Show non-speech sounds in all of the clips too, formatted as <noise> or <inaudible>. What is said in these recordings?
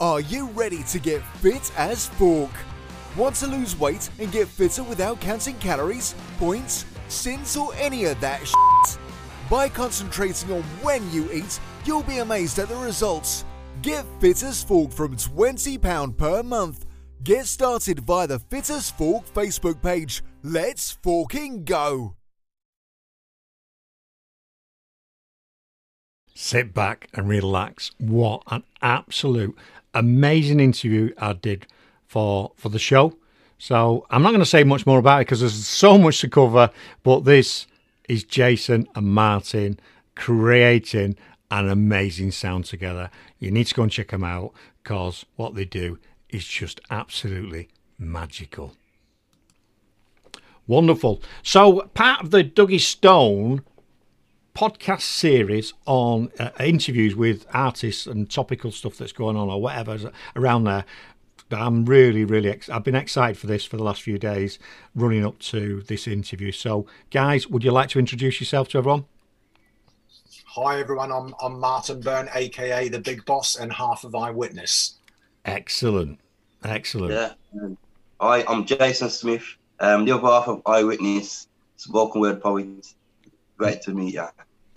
Are you ready to get fit as fork? Want to lose weight and get fitter without counting calories, points, sins, or any of that shit? By concentrating on when you eat, you'll be amazed at the results. Get Fit as Fork from £20 per month. Get started via the Fit as Fork Facebook page. Let's forking go! Sit back and relax. What an absolute amazing interview I did for for the show. So I'm not going to say much more about it because there's so much to cover. But this is Jason and Martin creating an amazing sound together. You need to go and check them out because what they do is just absolutely magical. Wonderful. So part of the Dougie Stone podcast series on uh, interviews with artists and topical stuff that's going on or whatever around there. I'm really, really, ex- I've been excited for this for the last few days running up to this interview. So, guys, would you like to introduce yourself to everyone? Hi, everyone. I'm, I'm Martin Byrne, aka the Big Boss, and half of Eyewitness. Excellent. Excellent. Yeah. Hi, I'm Jason Smith, um, the other half of Eyewitness, spoken word poet. Great to meet you.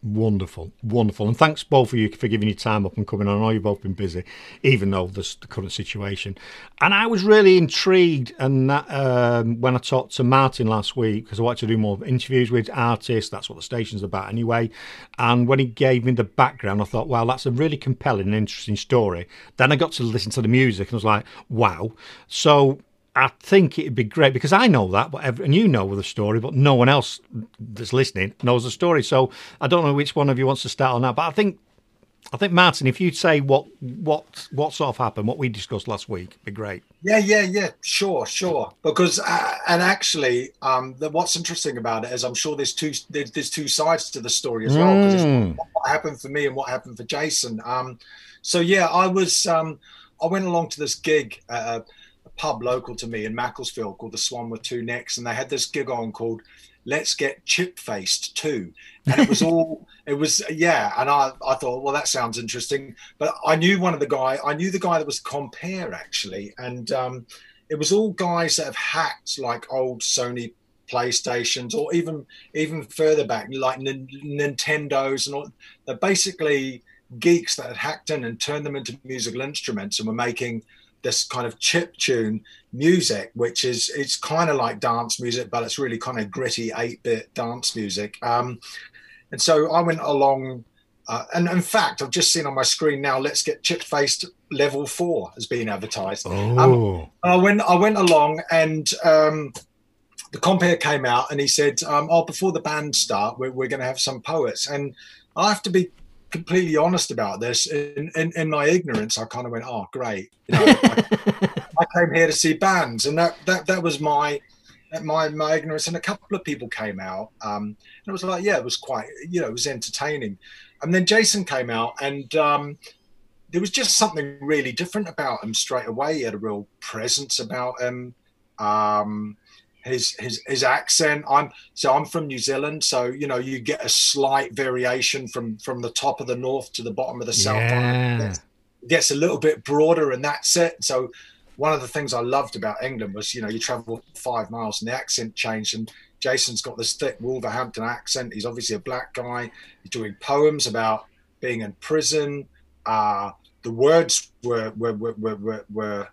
Wonderful, wonderful, and thanks both of you for giving your time up and coming on. I know you've both been busy, even though there's the current situation. And I was really intrigued, and that, um, when I talked to Martin last week, because I wanted to do more interviews with artists. That's what the station's about, anyway. And when he gave me the background, I thought, wow, that's a really compelling and interesting story. Then I got to listen to the music, and I was like, wow. So I think it'd be great because I know that, but and you know the story, but no one else that's listening knows the story. So I don't know which one of you wants to start on that, but I think I think Martin, if you'd say what what what sort of happened, what we discussed last week, be great. Yeah, yeah, yeah, sure, sure. Because uh, and actually, um, the, what's interesting about it is I'm sure there's two there's, there's two sides to the story as well. Because Mm. what happened for me and what happened for Jason. Um, so yeah, I was um, I went along to this gig a pub local to me in Macclesfield called the Swan with Two Necks, and they had this gig on called Let's Get Chip Faced Too, and it was <laughs> all it was yeah, and I I thought well that sounds interesting, but I knew one of the guy I knew the guy that was compare actually, and um, it was all guys that have hacked like old Sony playstations or even even further back like Nin- nintendos and all they're basically geeks that had hacked in and turned them into musical instruments and were making this kind of chip tune music which is it's kind of like dance music but it's really kind of gritty 8-bit dance music. Um, and so i went along uh, and in fact i've just seen on my screen now let's get chip faced level four has been advertised. Um, Oh, I went I went along and um, the compere came out and he said, um, "Oh, before the band start, we're, we're going to have some poets." And I have to be completely honest about this. In, in, in my ignorance, I kind of went, "Oh, great!" You know, I, <laughs> I came here to see bands, and that that that was my my my ignorance. And a couple of people came out, um, and it was like, yeah, it was quite, you know, it was entertaining. And then Jason came out, and um, there was just something really different about him straight away. He had a real presence about him. Um, his his his accent. I'm so I'm from New Zealand, so you know you get a slight variation from from the top of the north to the bottom of the south. yeah. It gets a little bit broader, and that's it. So one of the things I loved about England was you know you travel five miles and the accent changed and. Jason's got this thick Wolverhampton accent. He's obviously a black guy. He's doing poems about being in prison. Uh, the words were were were were, were, were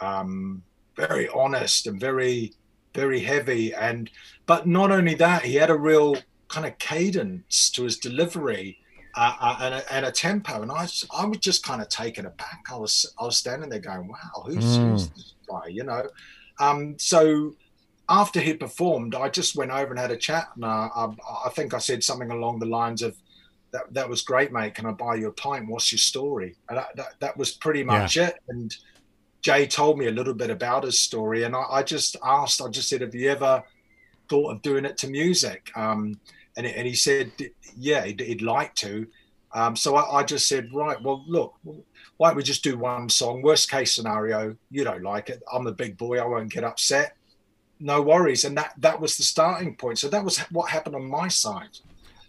um, very honest and very very heavy. And but not only that he had a real kind of cadence to his delivery uh, uh, and, a, and a tempo. And I, was- I was just kind of taken aback. I was I was standing there going wow who's, Mm. who's this guy? You know? Um, so after he performed I just went over and had a chat. And uh, I, I think I said something along the lines of that, that was great mate. Can I buy you a pint? What's your story? And that, that, that was pretty much it. And Jay told me a little bit about his story, and I, I just asked, I just said, "Have you ever thought of doing it to music?" Um, and, and he said, "Yeah, he'd, he'd like to." Um, so I, I just said, "Right, well, look, why don't we just do one song? Worst case scenario, you don't like it. I'm the big boy. I won't get upset. No worries." And that that was the starting point. So that was what happened on my side.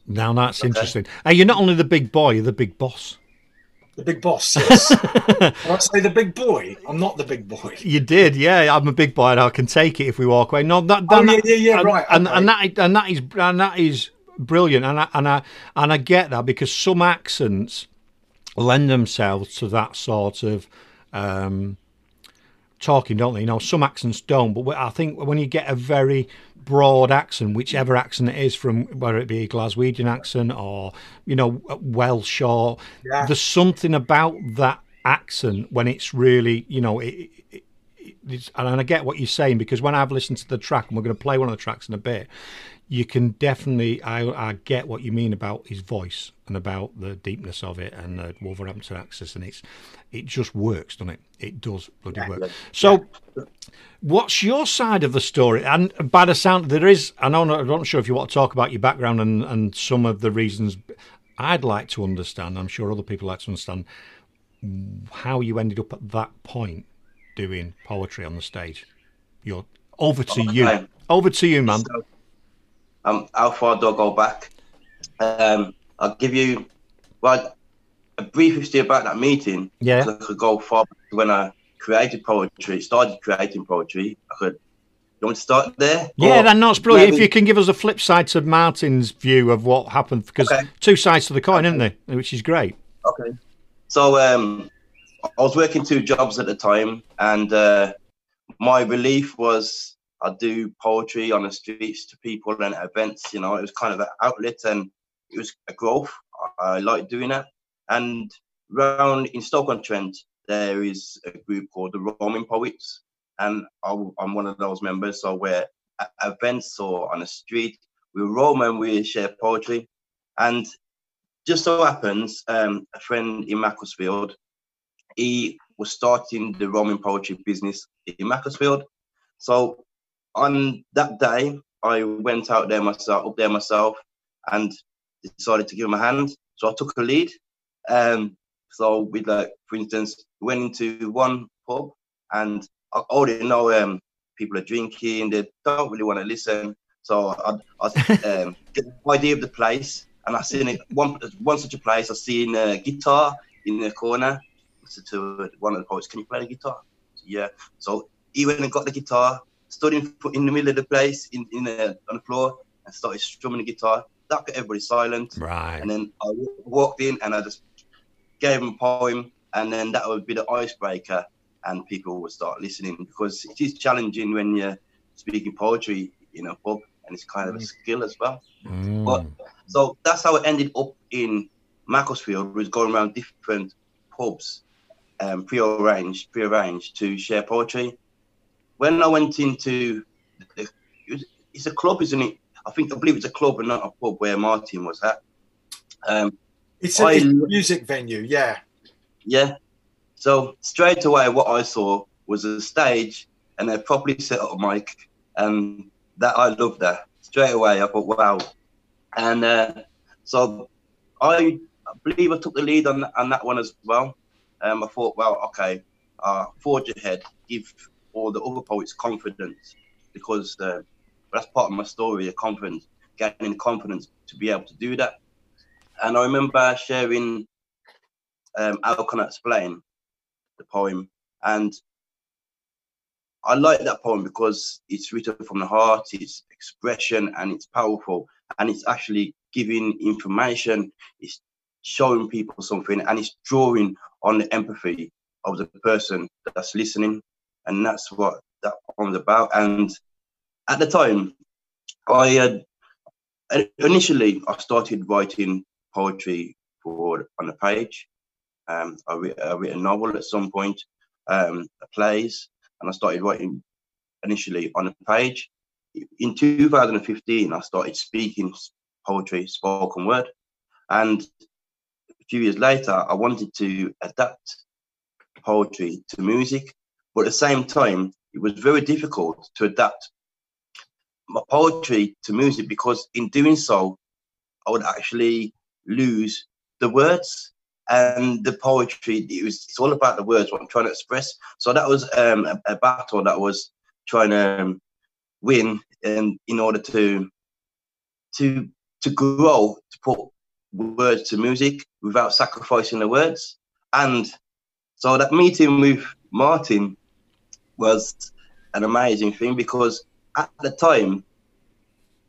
Now that's interesting. Hey, you're not only the big boy, you're the big boss. The big boss. Yes. <laughs> I say the big boy? I'm not the big boy. You did, yeah. I'm a big boy, and I can take it if we walk away. No, that, Oh, yeah, yeah, yeah, and, right, And, okay. and that and that is and that is brilliant, and I, and I and I get that because some accents lend themselves to that sort of um, talking, don't they? You know, some accents don't, but I think when you get a very broad accent, whichever accent it is, from whether it be a Glaswegian accent or you know Welsh or Yeah. there's something about that accent when it's really you know it, it, and I get what you're saying because when I've listened to the track and we're going to play one of the tracks in a bit, you can definitely I, I get what you mean about his voice and about the deepness of it and the Wolverhampton access and it's it just works, doesn't it? It does bloody work. So, what's your side of the story? And by the sound, there is. I know I'm not sure if you want to talk about your background and and some of the reasons. I'd like to understand. I'm sure other people like to understand how you ended up at that point doing poetry on the stage. You're over to you. Over to you, man. So, um, how far do I go back? Um, I'll give you well a brief history about that meeting. Yeah. I could go far back when I created poetry, started creating poetry. I could. You want to start there? Yeah, Or then that's brilliant. If you can give us a flip side to Martin's view of what happened, because Okay. two sides to the coin, isn't there? Which is great. Okay. So um, I was working two jobs at the time, and uh, my relief was I do poetry on the streets to people and at events. You know, it was kind of an outlet, and it was a growth. I, I like doing that. And round in Stoke-on-Trent, there is a group called the Roaming Poets, and I, I'm one of those members. So we're at events or on the street, we roam and we share poetry, and just so happens, um, a friend in Macclesfield, he was starting the Roaming poetry business in Macclesfield. So on that day, I went out there myself, up there myself, and decided to give him a hand. So I took a lead. Um, so we like, for instance, went into one pub, and I already know um, people are drinking. They don't really want to listen. So I, I <laughs> um, get the idea of the place, and I seen it one one such a place. I seen a guitar in the corner. I said to one of the poets, "Can you play the guitar?" Yeah. So he went and got the guitar, stood in in the middle of the place in in the, on the floor, and started strumming the guitar. That got everybody silent. Right. And then I w- walked in and I just gave him a poem, and then that would be the icebreaker, and people would start listening because it is challenging when you're speaking poetry in a pub, and it's kind of a skill as well. Mm. But so that's how it ended up in Macclesfield, was going around different pubs, um, pre-arranged, pre-arranged to share poetry. When I went into, the, it's a club, isn't it? I think I believe it's a club and not a pub where Martin was at. Um, It's a, I- music venue, yeah. yeah. So straight away, what I saw was a stage, and they properly set up a mic, and that I loved that. Straight away, I thought, wow. And uh, so I believe I took the lead on on that one as well. Um, I thought, well, okay, uh, forge ahead, give all the other poets confidence, because uh, that's part of my story, the confidence, getting confidence to be able to do that. And I remember sharing um, How Can I Explain, the poem. And I like that poem because it's written from the heart, it's expression, and it's powerful. And it's actually giving information, it's showing people something, and it's drawing on the empathy of the person that's listening. And that's what that poem's about. And at the time, I had initially I started writing poetry for on the page. Um, I, re- I wrote a novel at some point, um, plays, and I started writing initially on the page. In 2015, I started speaking poetry, spoken word, and a few years later, I wanted to adapt poetry to music, but at the same time, it was very difficult to adapt my poetry to music because in doing so, I would actually lose the words and the poetry. It was it's all about the words what I'm trying to express. So that was um, a, a battle that I was trying to um, win, and in order to to to grow, to put words to music without sacrificing the words. And so that meeting with Martin was an amazing thing because at the time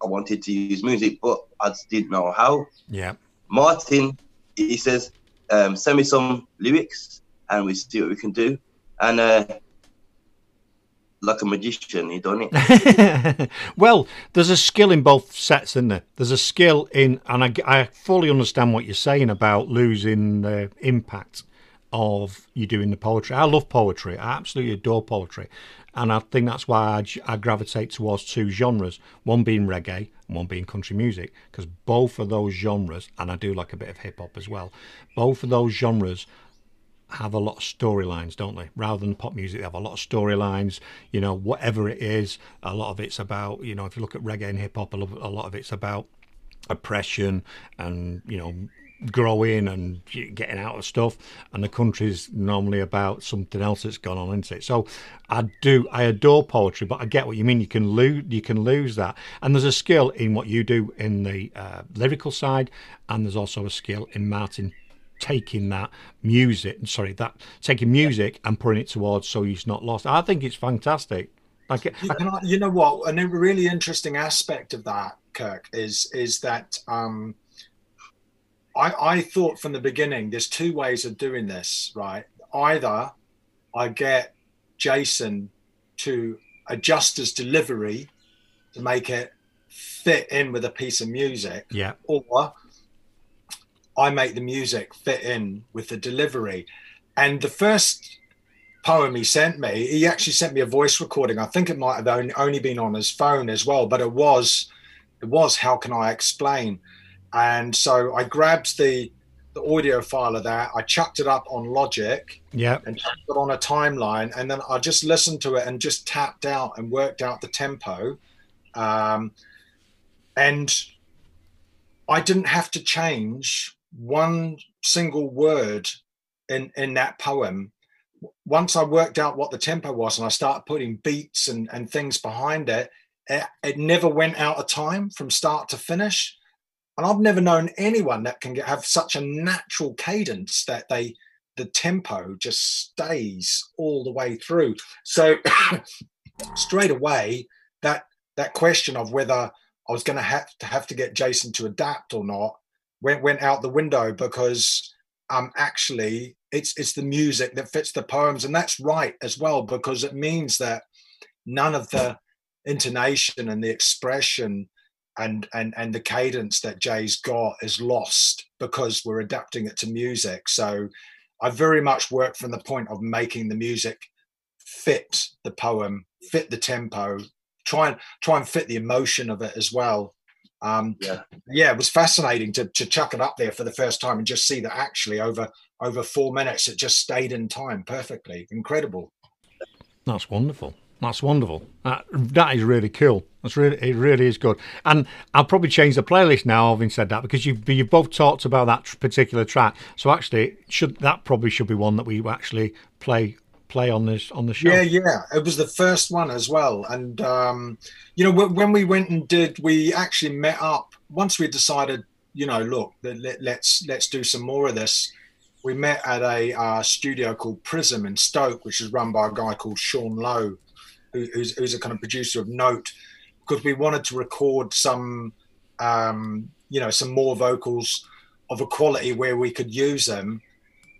I wanted to use music, but I just didn't know how. Yeah. Martin, he says, um, send me some lyrics and we see what we can do. And uh, like a magician, he done it. <laughs> well, there's a skill in both sets, isn't there? There's a skill in, and I, I fully understand what you're saying about losing the impact of you doing the poetry. I love poetry. I absolutely adore poetry. And I think that's why I, I gravitate towards two genres, one being reggae and one being country music, because both of those genres, and I do like a bit of hip hop as well, both of those genres have a lot of storylines, don't they? Rather than pop music, they have a lot of storylines. You know, whatever it is, a lot of it's about. You know, if you look at reggae and hip hop, a lot of it's about oppression and you know growing and getting out of stuff and the country's normally about something else that's gone on isn't it so i do i adore poetry but i get what you mean you can lose you can lose that and there's a skill in what you do in the uh, lyrical side and there's also a skill in martin taking that music, sorry, that taking music and putting it towards so he's not lost. I think it's fantastic. Like, you, I, you know what? And a really interesting aspect of that, Kirk, is is that um, I I thought from the beginning there's two ways of doing this, right? Either I get Jason to adjust his delivery to make it fit in with a piece of music, yeah, or I make the music fit in with the delivery. And the first poem he sent me, he actually sent me a voice recording. I think it might have only, been on his phone as well, but it was, it was how can I explain? And so I grabbed the the audio file of that, I chucked it up on Logic, yeah, and chucked it on a timeline, and then I just listened to it and just tapped out and worked out the tempo, um, and I didn't have to change one single word in in that poem. Once i worked out what the tempo was and i started putting beats and, and things behind it, it it never went out of time from start to finish. And i've never known anyone that can get, have such a natural cadence that they the tempo just stays all the way through. So <coughs> straight away that that question of whether i was going to have to have to get jason to adapt or not went went out the window because um actually it's it's the music that fits the poems and that's right as well because it means that none of the intonation and the expression and and and the cadence that Jay's got is lost because we're adapting it to music. So I very much work from the point of making the music fit the poem, fit the tempo, try and try and fit the emotion of it as well. Um, yeah, yeah, it was fascinating to, to chuck it up there for the first time and just see that actually over over four minutes it just stayed in time perfectly. Incredible. That's wonderful. That's wonderful. That, that is really cool. That's really it. Really is good. And I'll probably change the playlist now. Having said that, because you you both talked about that particular track. So actually, should that probably should be one that we actually play play on this on the show. Yeah, yeah, it was the first one as well. And um, you know, when we went and did, we actually met up once we decided, you know, look, let, let's let's do some more of this. We met at a uh, studio called Prism in Stoke, which is run by a guy called Sean Lowe, who, who's, who's a kind of producer of note, because we wanted to record some, um, you know, some more vocals of a quality where we could use them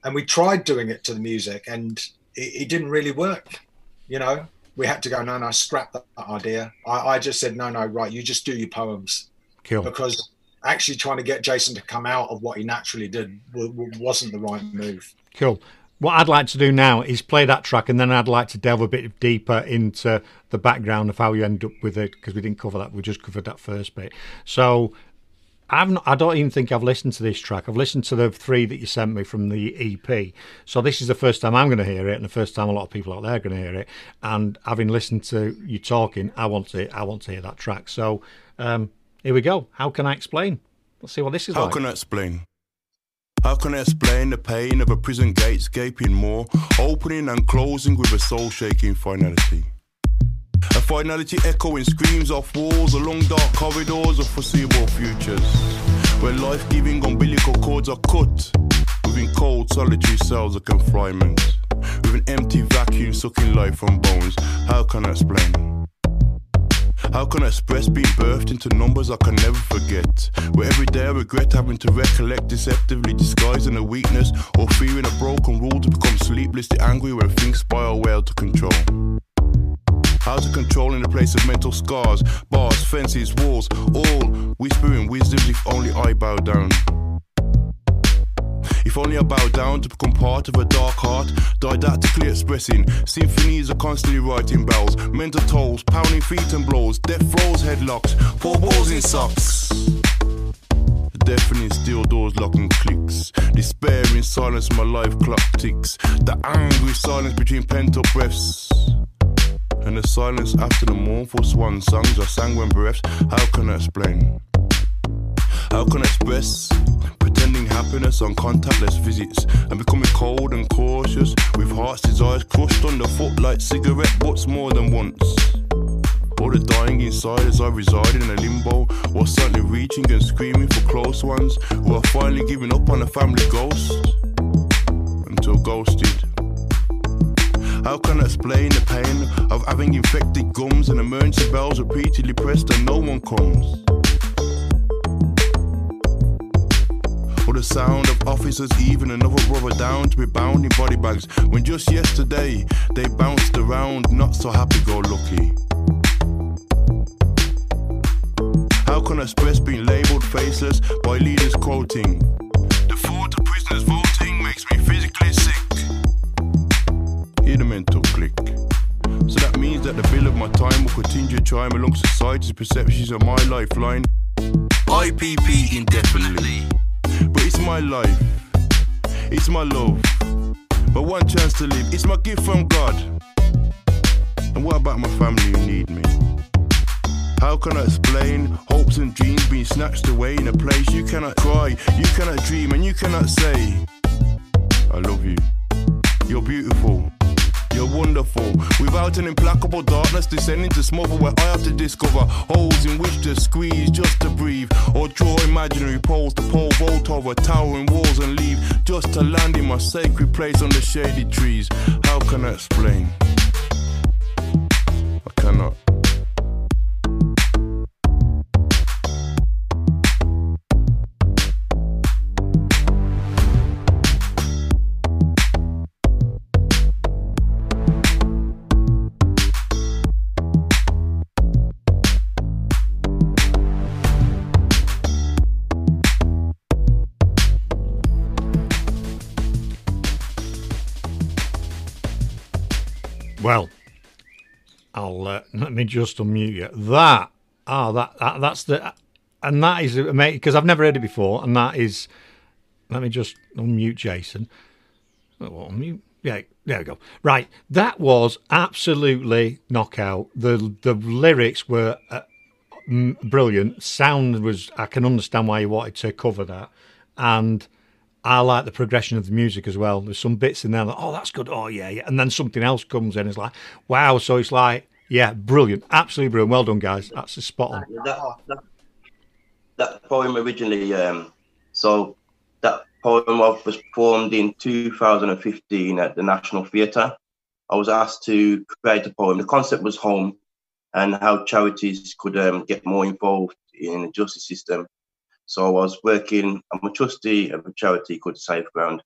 and we tried doing it to the music and it, it, didn't really work. You know, we had to go, no, no, scrap that idea. I, I just said, no, no, right, you just do your poems. Cool. Because actually trying to get Jason to come out of what he naturally did wasn't the right move. Cool. What I'd like to do now is play that track, and then I'd like to delve a bit deeper into the background of how you end up with it, because we didn't cover that. We just covered that first bit. So I've not, I don't even think I've listened to this track. I've listened to the three that you sent me from the EP. So this is the first time I'm going to hear it, and the first time a lot of people out there are going to hear it. And having listened to you talking, I want to I want to hear that track. So um, here we go. How can I explain? Let's see what this is like. How like. can I explain? How can I explain the pain of a prison gate gaping more, opening and closing with a soul shaking finality? A finality echoing screams off walls along dark corridors of foreseeable futures. Where life giving umbilical cords are cut. within cold, solitary cells of confinement, with an empty vacuum sucking life from bones. How can I explain? How can I express being birthed into numbers I can never forget? Where every day I regret having to recollect deceptively disguising a weakness or fearing a broken rule to become sleeplessly angry when things spiral well to control. How to control in the place of mental scars, bars, fences, walls, all whispering wisdoms if only I bow down. If only I bow down to become part of a dark heart, didactically expressing. Symphonies are constantly writing bells, mental tolls, pounding feet and blows, death throws headlocks, four balls in socks. Deafening steel doors lock and clicks. Despair in silence, my life clock ticks. The angry silence between pent up breaths. And the silence after the mournful swan songs I sang when bereft. How can I explain? How can I express pretending happiness on contactless visits and becoming cold and cautious with heart's desires crushed underfoot like cigarette butts more than once? All the dying inside as I reside in a limbo, or suddenly reaching and screaming for close ones who are finally giving up on a family ghost until ghosted. How can I explain the pain of having infected gums and emergency bells repeatedly pressed and no one comes? Or the sound of officers even another brother down to be bound in body bags when just yesterday they bounced around not so happy go lucky. How can I express being labelled faceless by leaders quoting? The thought of prisoners voting makes me physically sick. Mental click. So that means that the bill of my time will continue to chime along society's perceptions of my lifeline. IPP indefinitely. But it's my life, it's my love. But one chance to live, it's my gift from God. And what about my family who need me? How can I explain hopes and dreams being snatched away in a place you cannot cry, you cannot dream, and you cannot say, I love you. You're beautiful. You're wonderful. Without an implacable darkness descending to smother where I have to discover holes in which to squeeze just to breathe. Or draw imaginary poles to pole vault over towering walls and leave just to land in my sacred place under shady trees. How can I explain? I cannot. Well, I'll uh, let me just unmute you. That ah, that, that that's the and that is amazing because I've never heard it before, and that is. Let me just unmute Jason. Oh, unmute. Yeah, there we go. Right, that was absolutely knockout. The the lyrics were uh, brilliant. Sound was. I can understand why you wanted to cover that, and I like the progression of the music as well. There's some bits in there like, oh, that's good. Oh, yeah, yeah. And then something else comes in. It's like, wow. So it's like, yeah, brilliant. Absolutely brilliant. Well done, guys. That's a spot on. That, that, that poem originally, um, so that poem was performed in 2015 at the National Theatre. I was asked to create a poem. The concept was home and how charities could um, get more involved in the justice system. So I was working, I'm a trustee of a charity called Safe Safeground.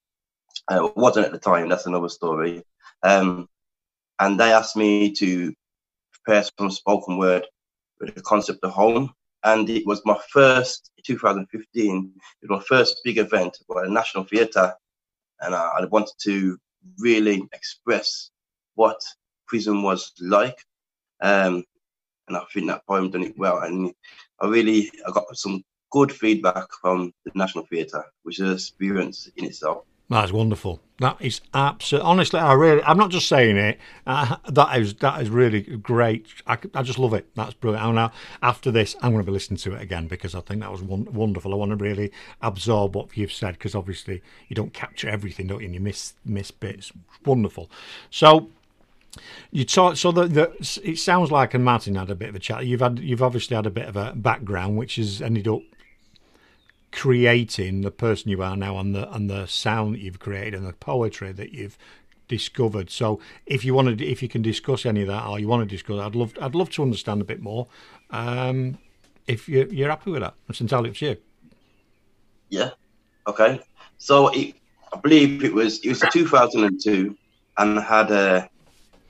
Uh, wasn't at the time, that's another story. Um, and they asked me to prepare some spoken word with the concept of home. And it was my first, 2015, it was my first big event at the National Theatre. And I, I wanted to really express what prison was like. Um, and I think that poem done it well. And I really, I got some good feedback from the National Theatre, which is an experience in itself. That's wonderful. That is absolutely. Honestly, I really. I'm not just saying it. Uh, that is that is really great. I, I just love it. That's brilliant. now after this, I'm going to be listening to it again because I think that was one, wonderful. I want to really absorb what you've said because obviously you don't capture everything, don't you? And you miss miss bits. Wonderful. So you talk so the, the it sounds like and Martin had a bit of a chat. You've had you've obviously had a bit of a background which has ended up creating the person you are now and the and the sound that you've created and the poetry that you've discovered. So if you want to, if you can discuss any of that or you want to discuss, I'd love I'd love to understand a bit more. Um, if you're, you're happy with that, it's entirely up to you. Yeah. Okay. So it, I believe it was it was 2002, and I had a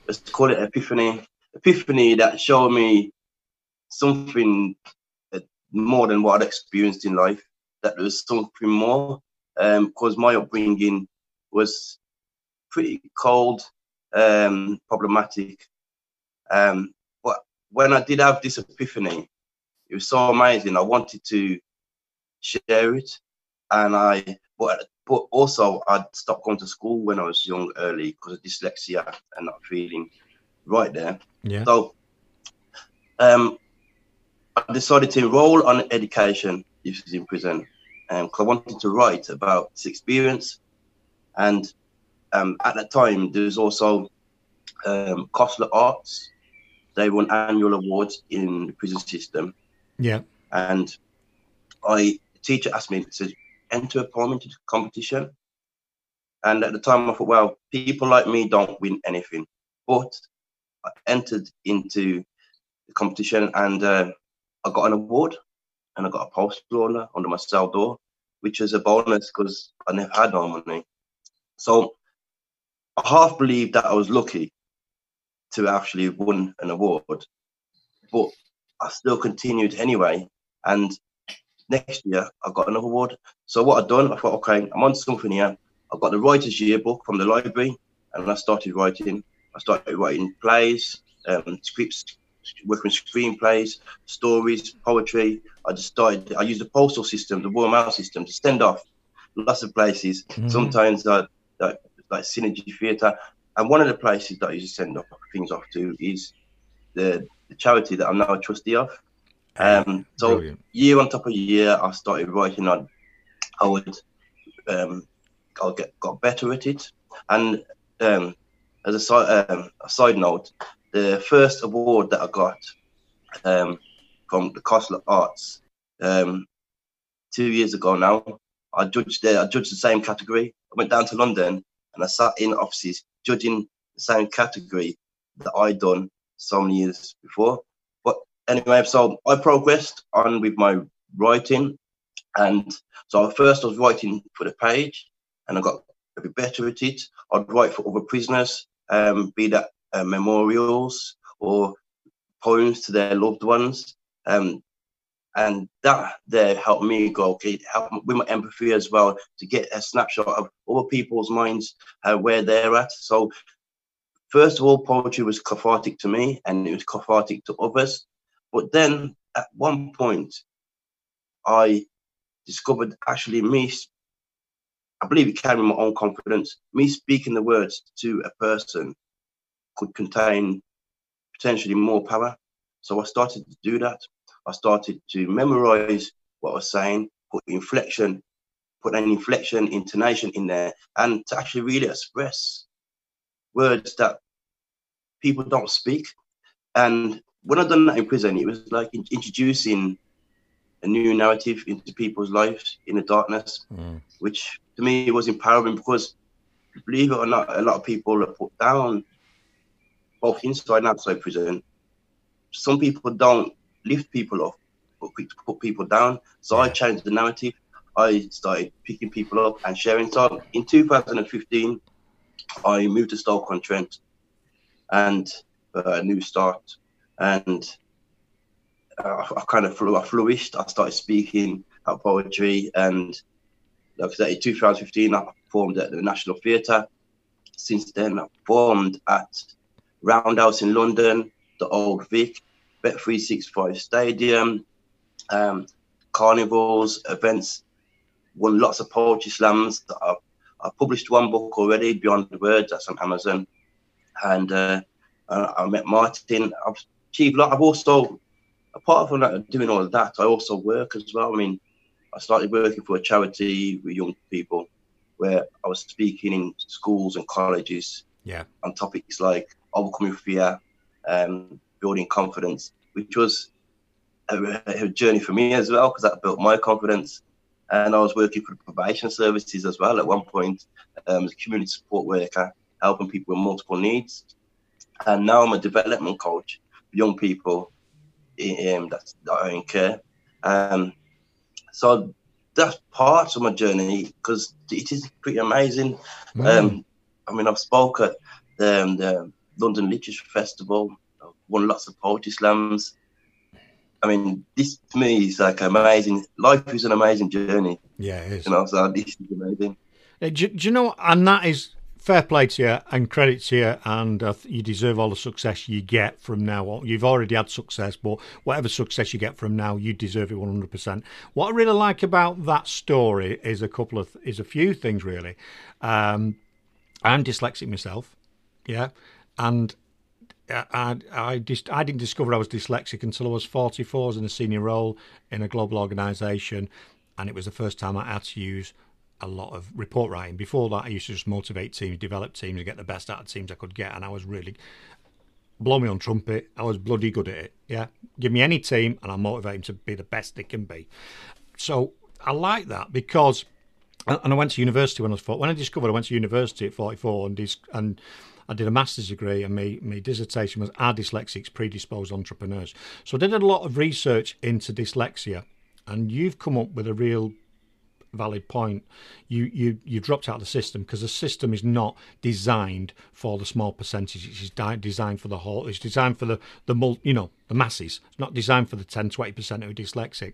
let's call it epiphany, epiphany that showed me something more than what I'd experienced in life. That there was something more, because um, my upbringing was pretty cold, um, problematic. Um, but when I did have this epiphany, it was so amazing. I wanted to share it, and I but but also I'd stopped going to school when I was young early because of dyslexia and not feeling right there. Yeah. So um, I decided to enroll on education if in prison because um, I wanted to write about this experience. And um, at that time, there was also um, Koestler Arts. They won annual awards in the prison system. Yeah. And I, the teacher asked me, to enter a poem into the competition. And at the time, I thought, well, people like me don't win anything. But I entered into the competition and uh, I got an award and I got a poster under, under my cell door, which is a bonus because I never had no money. So I half believed that I was lucky to actually win an award, but I still continued anyway. And next year I got another award. So what I've done, I thought, okay, I'm on something here. I got the writer's yearbook from the library, and I started writing. I started writing plays, um, scripts, working screenplays, stories, poetry. I just started. I used the postal system, the Royal Mail system, to send off lots of places. Mm-hmm. Sometimes uh, like, like Synergy Theatre, and one of the places that I used to send off things off to is the, the charity that I'm now a trustee of. Um, so Brilliant. year on top of year, I started writing on. I would, um, I get got better at it, and um, as a side um, a side note, the first award that I got um, from the Koestler Arts um, two years ago now, I judged there. I judged the same category. I went down to London and I sat in offices judging the same category that I'd done so many years before But anyway, so I progressed on with my writing. And so first I was writing for the page and I got a bit better at it. I'd write for other prisoners, um, be that uh, memorials or poems to their loved ones. Um, and that there helped me go, okay, help with my empathy as well to get a snapshot of other people's minds, uh, where they're at. So first of all, poetry was cathartic to me and it was cathartic to others. But then at one point, I discovered actually me, I believe it came with my own confidence, me speaking the words to a person could contain potentially more power. So I started to do that. I started to memorize what I was saying, put inflection, put an inflection, intonation in there, and to actually really express words that people don't speak. And when I done that in prison, it was like introducing a new narrative into people's lives in the darkness, mm. which to me was empowering because, believe it or not, a lot of people are put down, both inside and outside prison. Some people don't lift people up, but put people down. So. I changed the narrative. I started picking people up and sharing. So in 2015, I moved to Stoke-on-Trent and uh, a new start and uh, I kind of flew, I flourished. I started speaking at poetry, and like I said, in 2015, I performed at the National Theatre. Since then, I performed at Roundhouse in London, the Old Vic, Bet 365 Stadium, um, carnivals, events, won lots of poetry slams. I, I published one book already, Beyond the Words, that's on Amazon. And uh, I met Martin. I've achieved a lot. I've also, apart from that, doing all of that, I also work as well. I mean, I started working for a charity with young people where I was speaking in schools and colleges yeah. on topics like overcoming fear, um, building confidence, which was a, a journey for me as well because that built my confidence. and I was working for the probation services as well at one point um, as a community support worker, helping people with multiple needs. And now I'm a development coach for young people um, that's, that in care. Um, so that's part of my journey because it is pretty amazing. Mm. Um, I mean, I've spoken at the, um, the London Literature Festival, I've won lots of poetry slams. I mean, this to me is like amazing. Life is an amazing journey, Yeah, it is. you know. So this is amazing. Do, do you know? And that is fair play to you and credit to you, and uh, you deserve all the success you get from now on. You've already had success, but whatever success you get from now, you deserve it one hundred percent. What I really like about that story is a couple of is a few things really. Um, I'm dyslexic myself, yeah, and. I, I, I, dis- I didn't discover I was dyslexic until I was 44. I was in a senior role in a global organisation, and it was the first time I had to use a lot of report writing. Before that, I used to just motivate teams, develop teams, and get the best out of teams I could get. And I was really blow me on trumpet. I was bloody good at it. Yeah, give me any team, and I'll motivate them to be the best they can be. So I like that because, and I went to university when I was four. When I discovered I went to university at forty-four and and I did a master's degree, and my, my dissertation was Are Dyslexics Predisposed Entrepreneurs? So I did a lot of research into dyslexia, and you've come up with a real valid point. You you you dropped out of the system because the system is not designed for the small percentage. It's designed for the whole. It's designed for the the mul- you know the masses. It's not designed for the 10 20 percent who are dyslexic.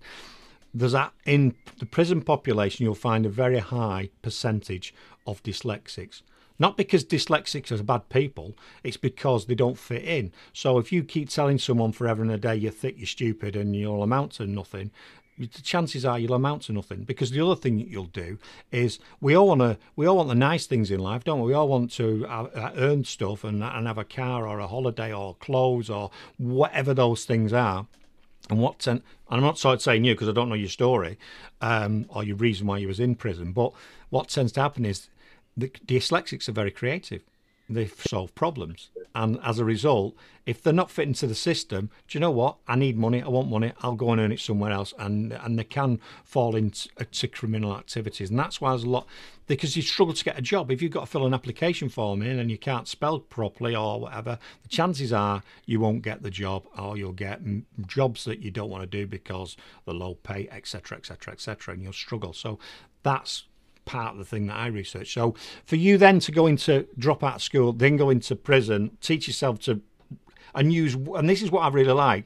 There's that in the prison population. You'll find a very high percentage of dyslexics. Not because dyslexics are bad people, it's because they don't fit in. So if you keep telling someone forever and a day you're thick, you're stupid, and you'll amount to nothing, the chances are you'll amount to nothing. Because the other thing you'll do is we all want to we all want the nice things in life, don't we? We all want to uh, uh, earn stuff and, and have a car or a holiday or clothes or whatever those things are. And what ten, and I'm not saying you because I don't know your story um, or your reason why you was in prison, but what tends to happen is the dyslexics are very creative. They solve problems, and as a result, if they're not fitting to the system, do you know what? I need money. I want money. I'll go and earn it somewhere else, and and they can fall into uh, to criminal activities, and that's why there's a lot because you struggle to get a job. If you've got to fill an application form in and you can't spell properly or whatever, the chances are you won't get the job, or you'll get jobs that you don't want to do because the low pay, etc., etc., etc., and you'll struggle. So that's part of the thing that I research. So for you then to go into drop out of school, then go into prison, teach yourself to and use and this is what I really like.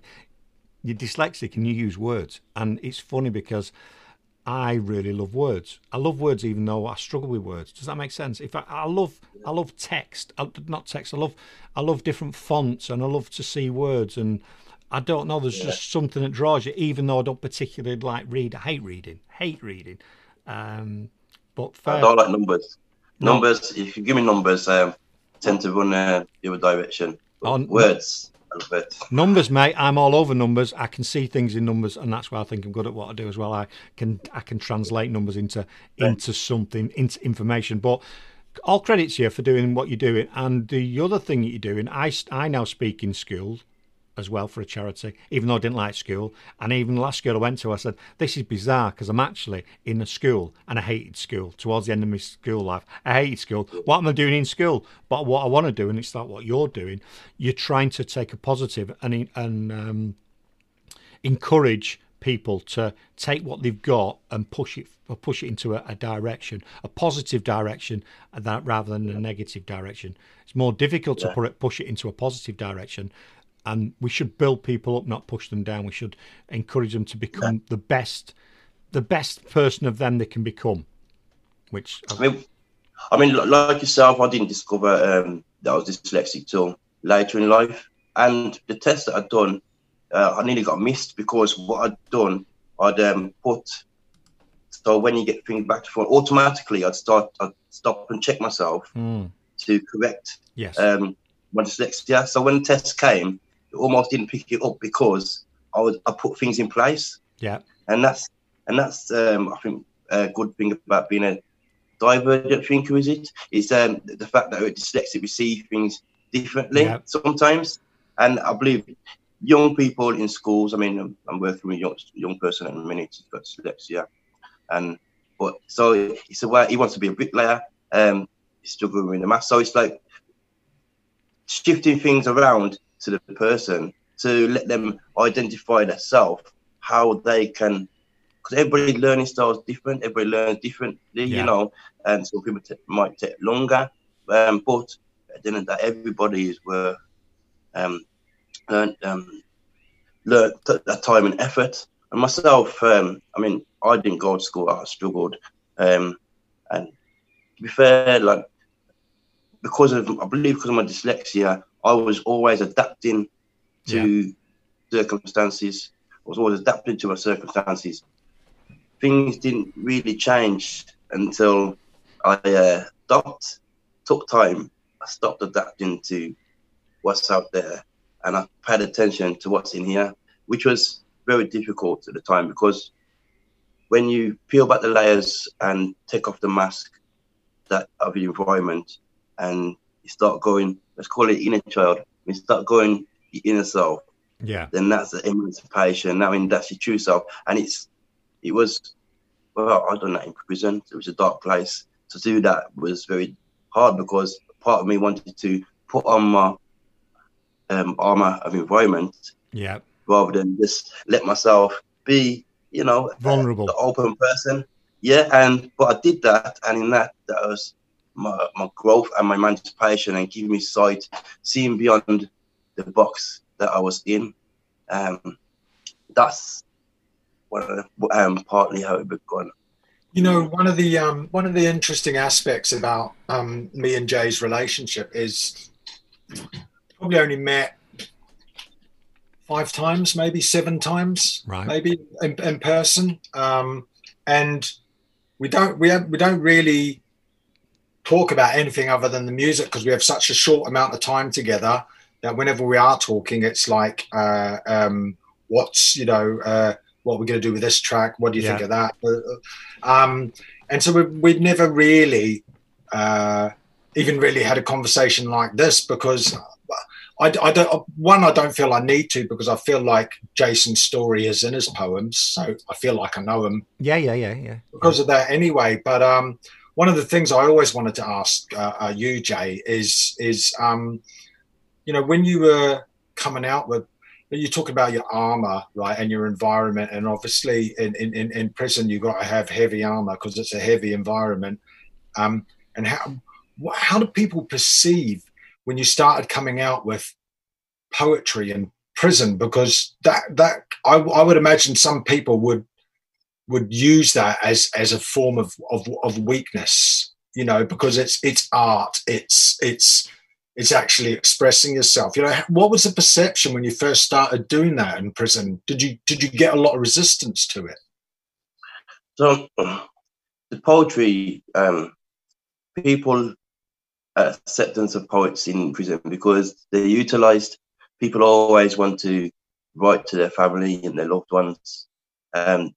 You're dyslexic and you use words, and it's funny because I really love words. I love words even though I struggle with words. Does that make sense? If I, I love I love text, I, not text. I love I love different fonts and I love to see words and. I don't know. There's just something that draws you, even though I don't particularly like read. I hate reading. Hate reading. Um, but fair. I don't like numbers. No. Numbers, if you give me numbers, um, tend to run uh, the other direction. On- Words. Numbers, mate. I'm all over numbers. I can see things in numbers, and that's why I think I'm good at what I do as well. I can I can translate numbers into into something into information. But all credit to you for doing what you're doing. And the other thing that you're doing, I I now speak in schools as well for a charity, even though I didn't like school. And even the last school I went to, I said, This is bizarre because I'm actually in a school and I hated school towards the end of my school life. I hated school. What am I doing in school? But what I want to do, and it's like what you're doing, you're trying to take a positive and, and um, encourage people to take what they've got and push it or push it into a, a direction, a positive direction, that rather than a negative direction. It's more difficult to put it, push it into a positive direction, and we should build people up, not push them down. We should encourage them to become the best, the best person of them they can become. Which I mean, I mean, like yourself, I didn't discover um, that I was dyslexic till later in life. And the test that I'd done, uh, I nearly got missed because what I'd done, I'd um, put. So when you get things back to front, automatically I'd start, I'd stop and check myself Mm, to correct yes, um, my dyslexia. So when the test came, almost didn't pick it up because I was I put things in place yeah, and that's and that's um, I think a good thing about being a divergent thinker. Is it? Is um, the fact that we're dyslexic, we see things differently Yeah. sometimes, and I believe young people in schools. I mean, I'm, I'm working with a young, young person at the minute who's got dyslexia. and but so he said, well, he wants to be a bricklayer. Um, he's struggling with the math, so it's like shifting things around to the person to let them identify themselves, how they can, because everybody learning style is different. Everybody learns differently, yeah. you know, and some people t- might take longer. Um, but at the end of that, everybody is were um, learned um, learned that time and effort. And myself, um, I mean, I didn't go to school. I struggled, um, and to be fair, like because of I believe because of my dyslexia, I was always adapting to yeah. circumstances. I was always adapting to my circumstances. Things didn't really change until I uh, stopped, took time. I stopped adapting to what's out there, and I paid attention to what's in here, which was very difficult at the time because when you peel back the layers and take off the mask that of the environment and you start going, let's call it inner child, you start going the inner self, yeah, then that's the emancipation. I mean, that's your true self, and it's it was well, I done that in prison. It was a dark place. To do that was very hard because part of me wanted to put on my um, armor of environment, yeah, rather than just let myself be, you know, vulnerable, the open person. Yeah, and but I did that, and in that, that was my, my growth and my emancipation, and giving me sight, seeing beyond the box that I was in. Um, that's what um, partly how it began. You know, one of the um, one of the interesting aspects about um, me and Jay's relationship is probably only met five times, maybe seven times, right. maybe in, in person. Um, and we don't we have, we don't really talk about anything other than the music because we have such a short amount of time together that whenever we are talking, it's like, uh, um, what's you know, uh, what we're going to do with this track? What do you yeah. think of that? Uh, um, and so we, we've never really uh, even really had a conversation like this because I, I, don't one I don't feel I need to because I feel like Jason's story is in his poems, so I feel like I know him. Yeah, yeah, yeah, yeah. Because of that, anyway. But um, one of the things I always wanted to ask uh, uh, you, Jay, is is um, you know when you were coming out with you talk about your armor right and your environment and obviously in in, in prison you got to have heavy armor because it's a heavy environment. Um, and how how do people perceive when you started coming out with poetry in prison? Because that that I, I would imagine some people would would use that as as a form of, of of weakness you know because it's it's art it's it's it's actually expressing yourself you know what was the perception when you first started doing that in prison did you did you get a lot of resistance to it so the poetry um people acceptance of poets in prison because they're utilized. People always want to write to their family and their loved ones. Um,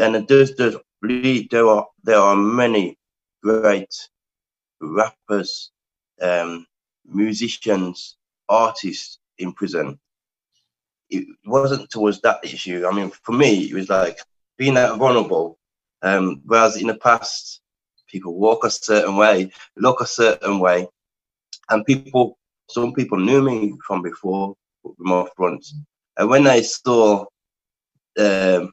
and there's, there's really, there are there are many great rappers, um, musicians, artists in prison. It wasn't towards that issue. I mean, for me, it was like being that vulnerable. Um, whereas in the past, people walk a certain way, look a certain way. And people, some people knew me from before with my fronts. And when they saw um,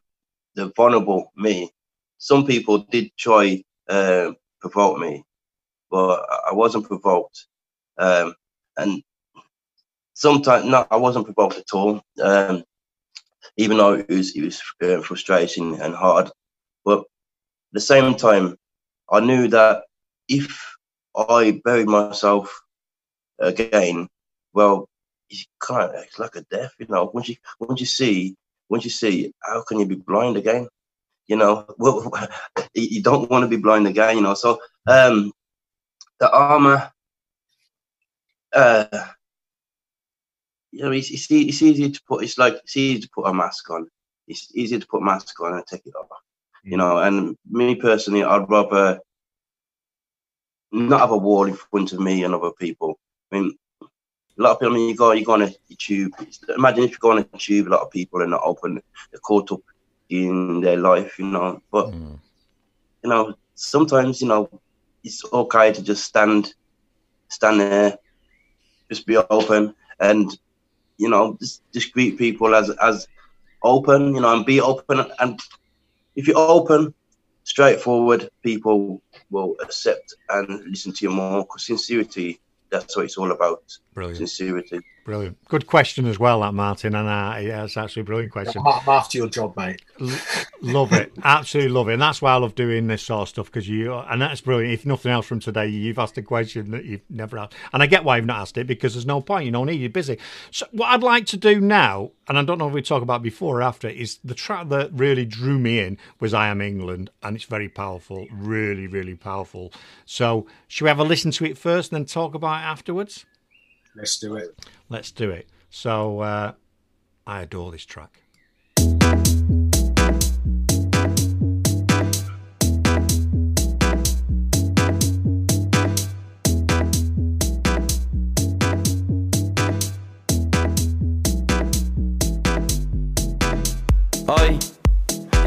the vulnerable me, some people did try uh, provoke me, but I wasn't provoked. Um, and sometimes, no, I wasn't provoked at all. Um, even though it was, it was uh, frustrating and hard. But at the same time, I knew that if I buried myself again, well, it's kind of it's like a death, you know. Once you once you see once you see, how can you be blind again? You know, <laughs> you don't want to be blind again, you know. So um, the armor, uh, you know, it's, it's, it's easy to put. It's like it's easy to put a mask on. It's easy to put a mask on and take it off you know. And me personally, I'd rather not have a wall in front of me and other people. I mean, a lot of people. I mean, you go, you go on a tube. Imagine if you go on a tube, a lot of people are not open. They're caught up in their life, you know. But mm. you know, sometimes you know it's okay to just stand, stand there, just be open, and you know, just, just greet people as as open, you know, and be open. And if you're open, straightforward, people will accept and listen to you more. Because sincerity, that's what it's all about. Brilliant. Sincerity. Brilliant. Good question as well, that Martin. And uh, yeah, it's actually a brilliant question. I'm after your job, mate. Love it. <laughs> Absolutely love it. And that's why I love doing this sort of stuff because you, and that's brilliant. If nothing else from today, you've asked a question that you've never asked. And I get why you've not asked it because there's no point. You don't need, you're busy. So, what I'd like to do now, and I don't know if we talk about before or after, is the track that really drew me in was I Am England. And it's very powerful. Really, really powerful. So, should we have a listen to it first and then talk about it afterwards? Let's do it. Let's do it. So uh, I adore this track. I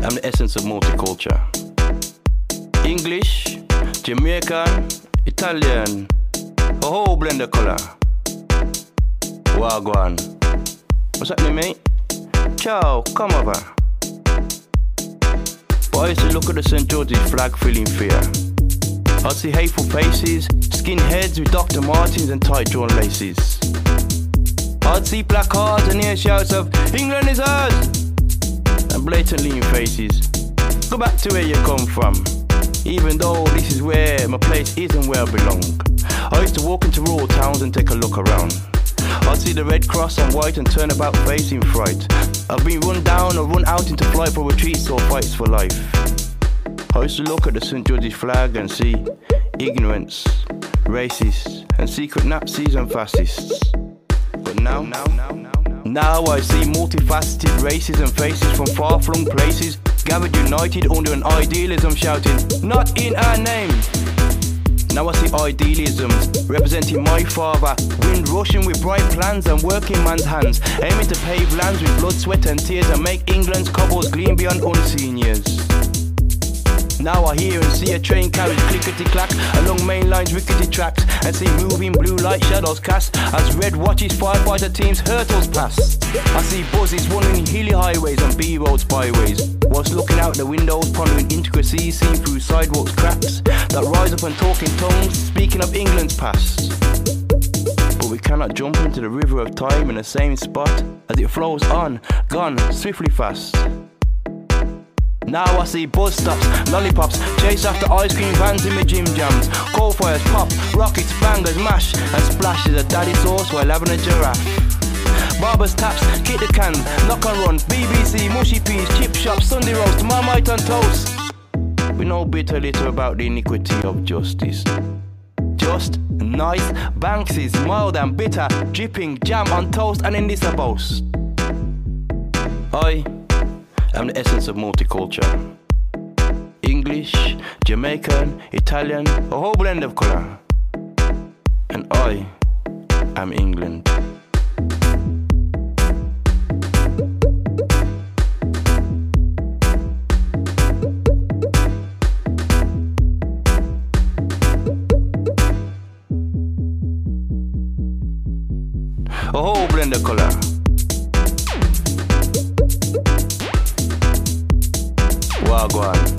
am the essence of multicultural. English, Jamaican, Italian, a whole blend of color. Wagwan. What's happening, mate? Ciao, come over. But I used to look at the St. George's flag feeling fear. I'd see hateful faces, skinheads with Dr. Martens and tight drawn laces. I'd see placards and hear shouts of England is ours! And blatantly in faces. Go back to where you come from. Even though this is where my place isn't where I belong. I used to walk into rural towns and take a look around. I'd see the red cross on white and turn about facing fright. I've been run down or run out into flight for retreats or fights for life. I used to look at the St. George's flag and see ignorance, racists, and secret Nazis and fascists. But now, now, now, now, now I see multifaceted races and faces from far-flung places gathered united under an idealism shouting, not in our name. Now I see idealisms representing my father. Wind rushing with bright plans and working man's hands. Aiming to pave lands with blood, sweat, and tears and make England's cobbles gleam beyond unseen years. Now I hear and see a train carriage clickety clack along main lines rickety tracks and see moving blue light shadows cast as red watches firefighter teams hurtles past. I see buzzes running hilly highways and B roads byways whilst looking out the windows pondering intricacies seen through sidewalks cracks that rise up and talk in tongues speaking of England's past. But we cannot jump into the river of time in the same spot as it flows on, gone swiftly fast. Now I see bus stops, lollipops, chase after ice cream vans in my gym jams. Coal fires pop, rockets, bangers, mash, and splashes of daddy sauce while having a giraffe. Barbers taps, kick the cans, knock and run, BBC, mushy peas, chip shop, Sunday roast, marmite on toast. We know bitter little about the iniquity of justice. Just, nice, Banksy's, mild and bitter, dripping jam on toast and in this a boast. I I'm the essence of multicultural. English, Jamaican, Italian, a whole blend of color. And I am England. A whole blend of color. Wagwan.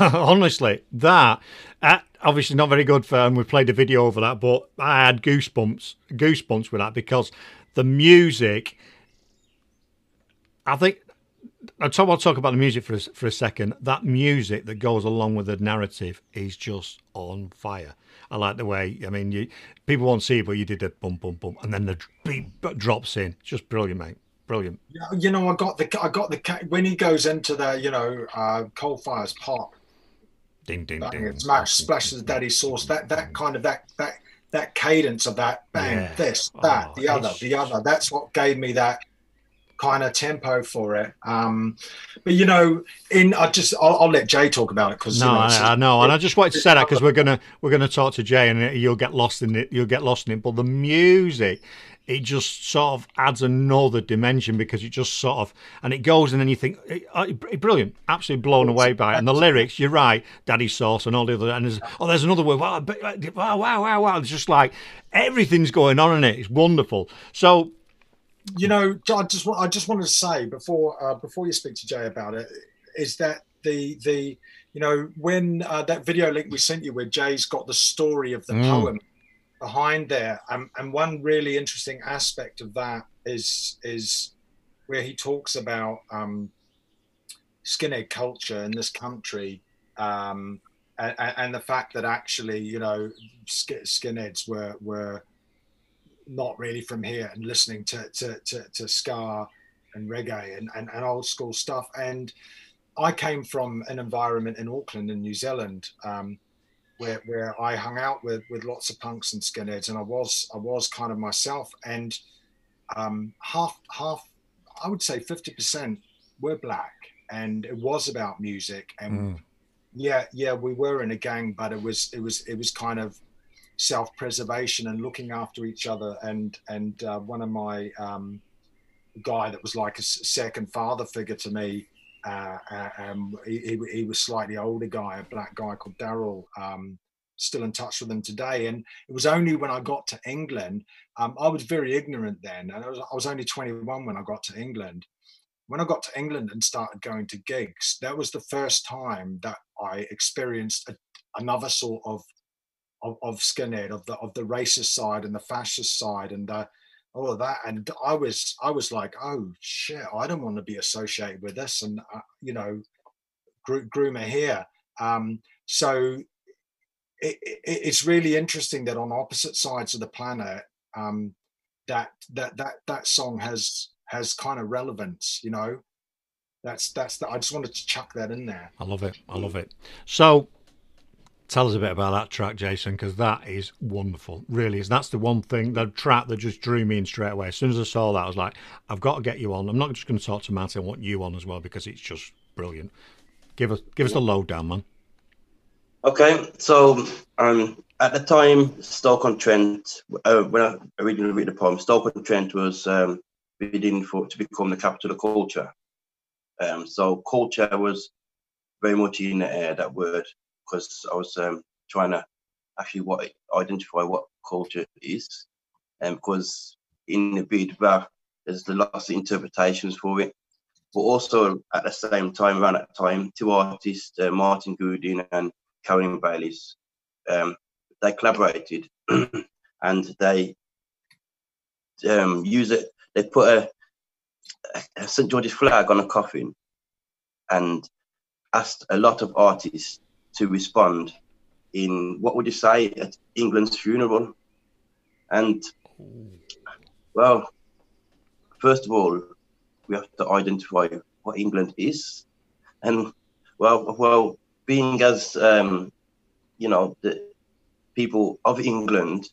<laughs> honestly, that uh, obviously not very good for, and we played a video over that, but I had goosebumps, goosebumps with that because the music. I think I'll talk, talk about the music for a, for a second. That music that goes along with the narrative is just on fire. I like the way. I mean, you people won't see it, but you did a bum bum bum, and then the beat drops in. Just brilliant, mate. Brilliant. You know, I got the I got the when he goes into the you know uh, coal fires pop. Ding ding ding. It's match splashes the daddy sauce. That that kind of that that that cadence of that bang yeah. this that oh, the other the other. That's what gave me that kind of tempo for it. Um, but you know, in I just I'll, I'll let Jay talk about it because no, you know, I, I, know, and I just wanted to say that because we're gonna we're gonna talk to Jay and you'll get lost in it. You'll get lost in it. But the music it just sort of adds another dimension because it just sort of and it goes and then you think it, it, brilliant absolutely blown away by it and the lyrics you're right daddy sauce and all the other and there's oh there's another word wow wow wow wow, wow. it's just like everything's going on in it it's wonderful so you know i just i just wanted to say before uh, before you speak to jay about it is that the the you know when uh, that video link we sent you where jay's got the story of the mm. poem behind there. And one really interesting aspect of that is is where he talks about um, skinhead culture in this country. Um, and, and, the fact that actually, you know, skinheads were were not really from here and listening to to, to, to ska and reggae and, and, and, old school stuff. And I came from an environment in Auckland in New Zealand um, where where I hung out with with lots of punks and skinheads, and I was I was kind of myself, and um, half half I would say fifty percent were black, and it was about music, and mm. yeah yeah we were in a gang, but it was it was it was kind of self preservation and looking after each other, and and uh, one of my um, guy that was like a second father figure to me uh, uh, um, he, he, was slightly older guy, a black guy called Daryl. Um, still in touch with him today. And it was only when I got to England, um, I was very ignorant then, and I was, I was only 21 when I got to England. When I got to England and started going to gigs, that was the first time that I experienced a, another sort of, of, of skinhead, of the of the racist side and the fascist side, and the all of that and i was i was like oh shit i don't want to be associated with this and uh, you know my hair um, so it, it, it's really interesting that on opposite sides of the planet um, that that that that song has has kind of relevance you know? That's that's the, i just wanted to chuck that in there. I love it i love it. So Tell us a bit about that track, Jason, because that is wonderful. Really is. That's the one thing, the track that just drew me in straight away. As soon as I saw that, I was like, I've got to get you on. I'm not just going to talk to Matt. I want you on as well because it's just brilliant. Give us, give us the lowdown, man. Okay, so um, at the time, Stoke-on-Trent, uh, when I originally read the poem, Stoke-on-Trent was um, bidding for to become the capital of culture. Um, so culture was very much in the air, that word because I was um, trying to actually what identify what culture is, and because in the bid, well, there's the lots of interpretations for it. But also at the same time, around that time, two artists, uh, Martin Goodin and Karen Bayliss, um, they collaborated <clears throat> and they um, use it. They put a, a St George's flag on a coffin and asked a lot of artists to respond in what would you say at England's funeral? And well, first of all, we have to identify what England is, and well, well, being as um, you know the people of England,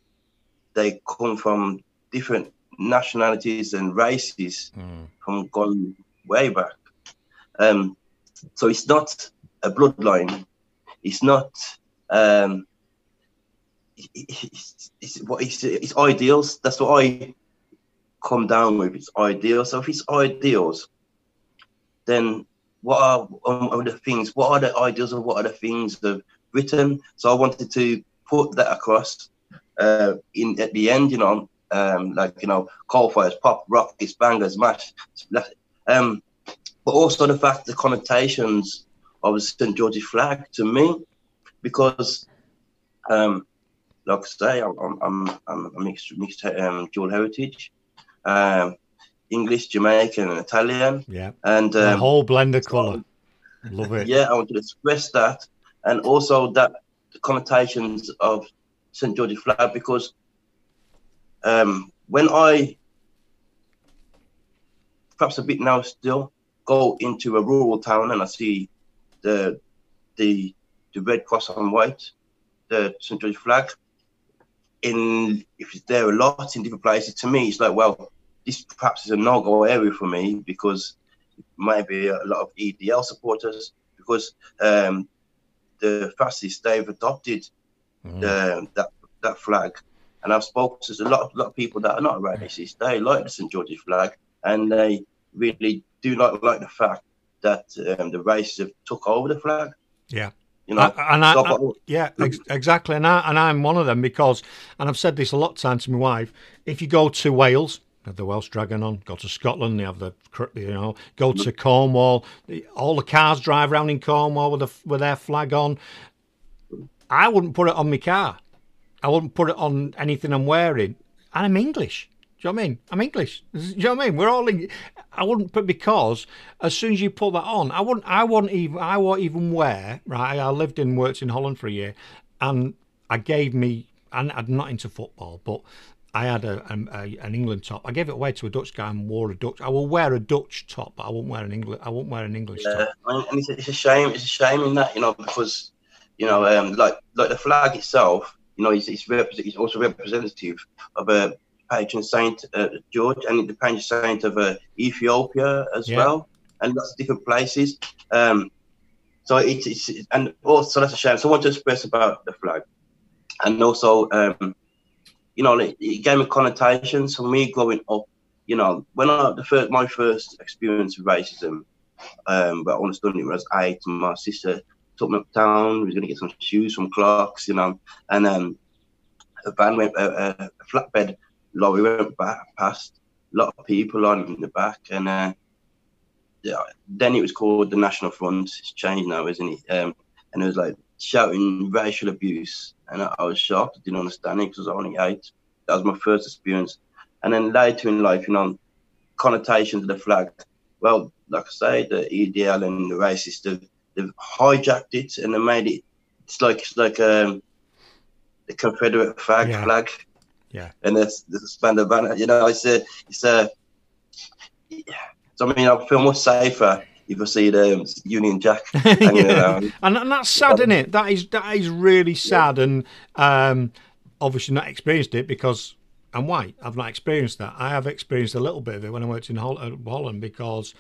they come from different nationalities and races mm. from going way back. Um, so it's not a bloodline it's not um, it's, it's, what it's, it's ideals. That's what I come down with. It's ideals. So if it's ideals, then what are, um, are the things? What are the ideals of what are the things of Britain? So I wanted to put that across uh, in at the end. You know, um, like you know, coal fires, pop, rockets, bangers, mash. Um, but also the fact the connotations of the St George's flag to me, because, um, like I say, I'm I'm I'm a mixed mixed um, dual heritage, um, English, Jamaican, and Italian, Yeah. and the um, whole blend of colour. Love it. yeah, I want to express that, and also that the connotations of St George's flag because um, when I, perhaps a bit now still, go into a rural town and I see the the the red cross on white, the St George's flag, in if it's there a lot in different places, to me it's like well, this perhaps is a no-go area for me because it might be a lot of EDL supporters because um, the fascists they've adopted the, that that flag, and I've spoken to a lot of lot of people that are not racist. They like the St George's flag, and they really do not like the fact that um, the racists have took over the flag. Yeah. You know, I- and I, I- yeah, ex- exactly, and I and I'm one of them because, and I've said this a lot of times to my wife. If you go to Wales, have the Welsh dragon on. Go to Scotland, they have the you know. Go to Cornwall, the- all the cars drive around in Cornwall with a, with their flag on. I wouldn't put it on my car. I wouldn't put it on anything I'm wearing, and I'm English. Do you know what I mean? I'm English. Do you know what I mean? We're all. In, I wouldn't put because as soon as you put that on, I wouldn't. I wouldn't even. I won't even wear. Right. I lived and worked in Holland for a year, and I gave me. And I'm not into football, but I had a, a, a an England top. I gave it away to a Dutch guy and wore a Dutch. I will wear a Dutch top, but I won't wear an English. I won't wear an English Yeah, top. and it's, a- it's a shame. It's a shame in that you know because you know um, like like the flag itself, you know, it's it's, repre- it's also representative of a patron saint uh, George and the patron saint of uh, Ethiopia as Yeah. well, and lots of different places. Um, so it's, it's and also that's a shame. So I want to express about the flag, and also um, you know it, it gave me connotations for me growing up. You know, when I the first my first experience with racism um, but I understood it when I was eight. My sister took me uptown. We was going to get some shoes, some clocks, you know. And um, a van went, uh, a flatbed lorry went back past. A lot of people on in the back, and uh, yeah, then it was called the National Front. It's changed now, isn't it? Um, and it was like shouting racial abuse, and I, I was shocked. I didn't understand it because I was only eight. That was my first experience. And then later in life, you know, connotations of the flag. Well, like I say, the EDL and the racists, they've, they've hijacked it and they made it. It's like it's like um, the Confederate flag, Yeah. flag, Yeah. and there's the suspended banner. You know, it's a, it's a. So I mean, I feel much safer if I see the um, Union Jack <laughs> Yeah. and, and that's sad, isn't it? That is that is really sad, and um, obviously not experienced it because I'm white. I've not experienced that. I have experienced a little bit of it when I worked in uh, Holland because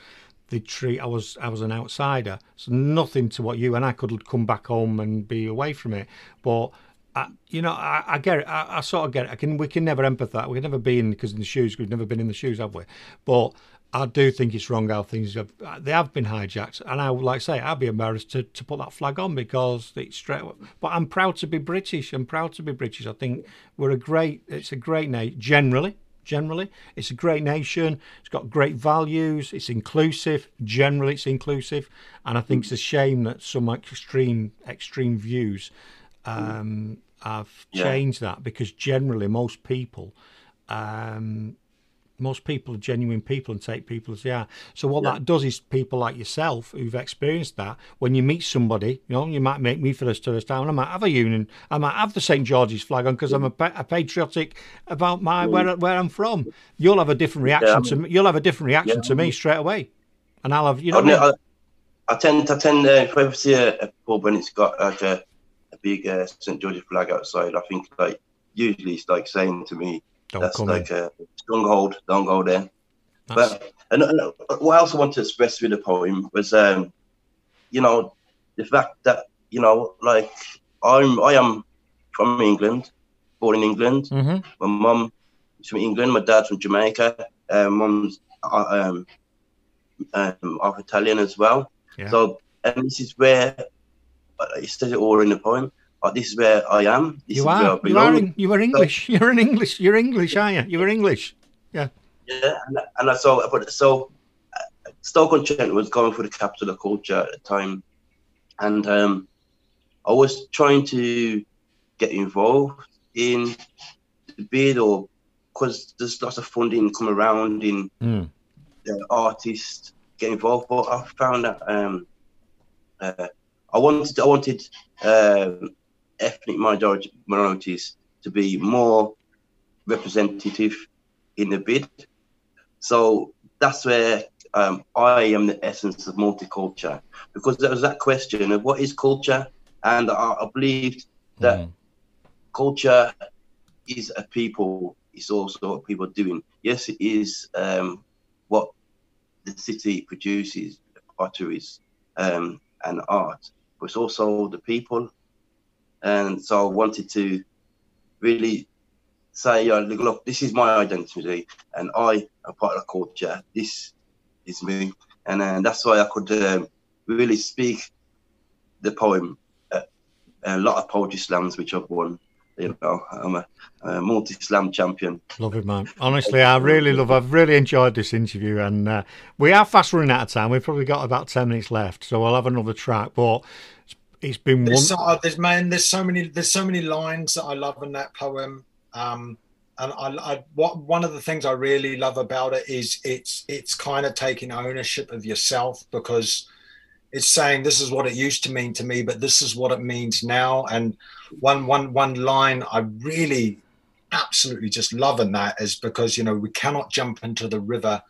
the tree I was I was an outsider, so nothing to what you and I could come back home and be away from it, but. I, you know, I, I get it. I, I sort of get it. I can. We can never empathise. We can never be in because in the shoes. We've never been in the shoes, have we? But I do think it's wrong how things have. Uh, they have been hijacked, and I would like to say I'd be embarrassed to, to put that flag on because it's straight. But I'm proud to be British. I'm proud to be British. I think we're a great. It's a great nation generally. Generally, it's a great nation. It's got great values. It's inclusive. Generally, it's inclusive, and I think it's a shame that some extreme extreme views um, have Yeah. changed that because generally most people um, most people are genuine people and take people as they are. So what that does is people like yourself who've experienced that, when you meet somebody, you know, you might make me for the first time, and I might have a union, I might have the St George's flag on because I'm a, a patriotic about my where where I'm from. You'll have a different reaction I to me. You'll have a different reaction Yeah. to me straight away, and I'll have you know. I, I mean? I, I tend, I tend, uh, if I ever see a, a pub and it's got like a, a big uh, St George's flag outside, I think like usually it's like saying to me, Don't that's like in. a stronghold, don't go there. That's- But and, and what I also want to express with the poem was, um, you know, the fact that you know, like I'm, I am from England, born in England. Mhm. My mum is from England. My dad's from Jamaica. Uh, mum's uh, um, um, of Italian as well. Yeah. So, and this is where uh, it says it all in the poem. Uh, this is where I am. This You is where I are. You are. en- You are English. <laughs> You're an English. You're English, aren't you? You're English. Yeah, and, and I saw, but so uh, Stoke on Trent was going for the capital of culture at the time, and um, I was trying to get involved in the bid or because there's lots of funding come around in Mm. the artists get involved. But I found that um, uh, I wanted I wanted um ethnic minority, minorities to be more representative in the bid. So that's where um, I am the essence of multicultural because there was that question of what is culture, and I, I believed that Mm. culture is a people. It's also what people are doing. Yes, it is um, what the city produces, potteries um, and art, but it's also the people. And so I wanted to really say, look, look, this is my identity, and I am part of the culture. This is me, and uh, that's why I could um, really speak the poem. Uh, a lot of poetry slams which I've won. You know, I'm a, a multi-slam champion. Love it, man. Honestly, I really love. I've really enjoyed this interview, and uh, we are fast running out of time. We've probably got about ten minutes left, so I'll have another track. But it's- it's been one. There's, so, uh, there's man, there's so many, there's so many lines that I love in that poem. Um, and I, I, what one of the things I really love about it is it's it's kind of taking ownership of yourself because it's saying this is what it used to mean to me, but this is what it means now. And one one one line I really absolutely just love in that is because you know we cannot jump into the river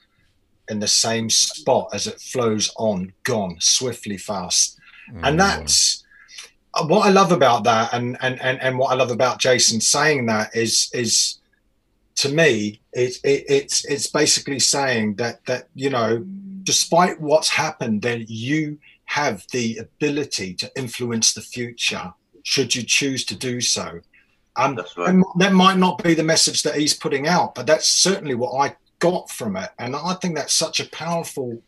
in the same spot as it flows on, gone swiftly fast and that's uh, what I love about that, and and and and what I love about Jason saying that is is to me it, it it's it's basically saying that that you know despite what's happened, then you have the ability to influence the future should you choose to do so. Um, That's right. and that might not be the message that he's putting out, but that's certainly what I got from it, and I think that's such a powerful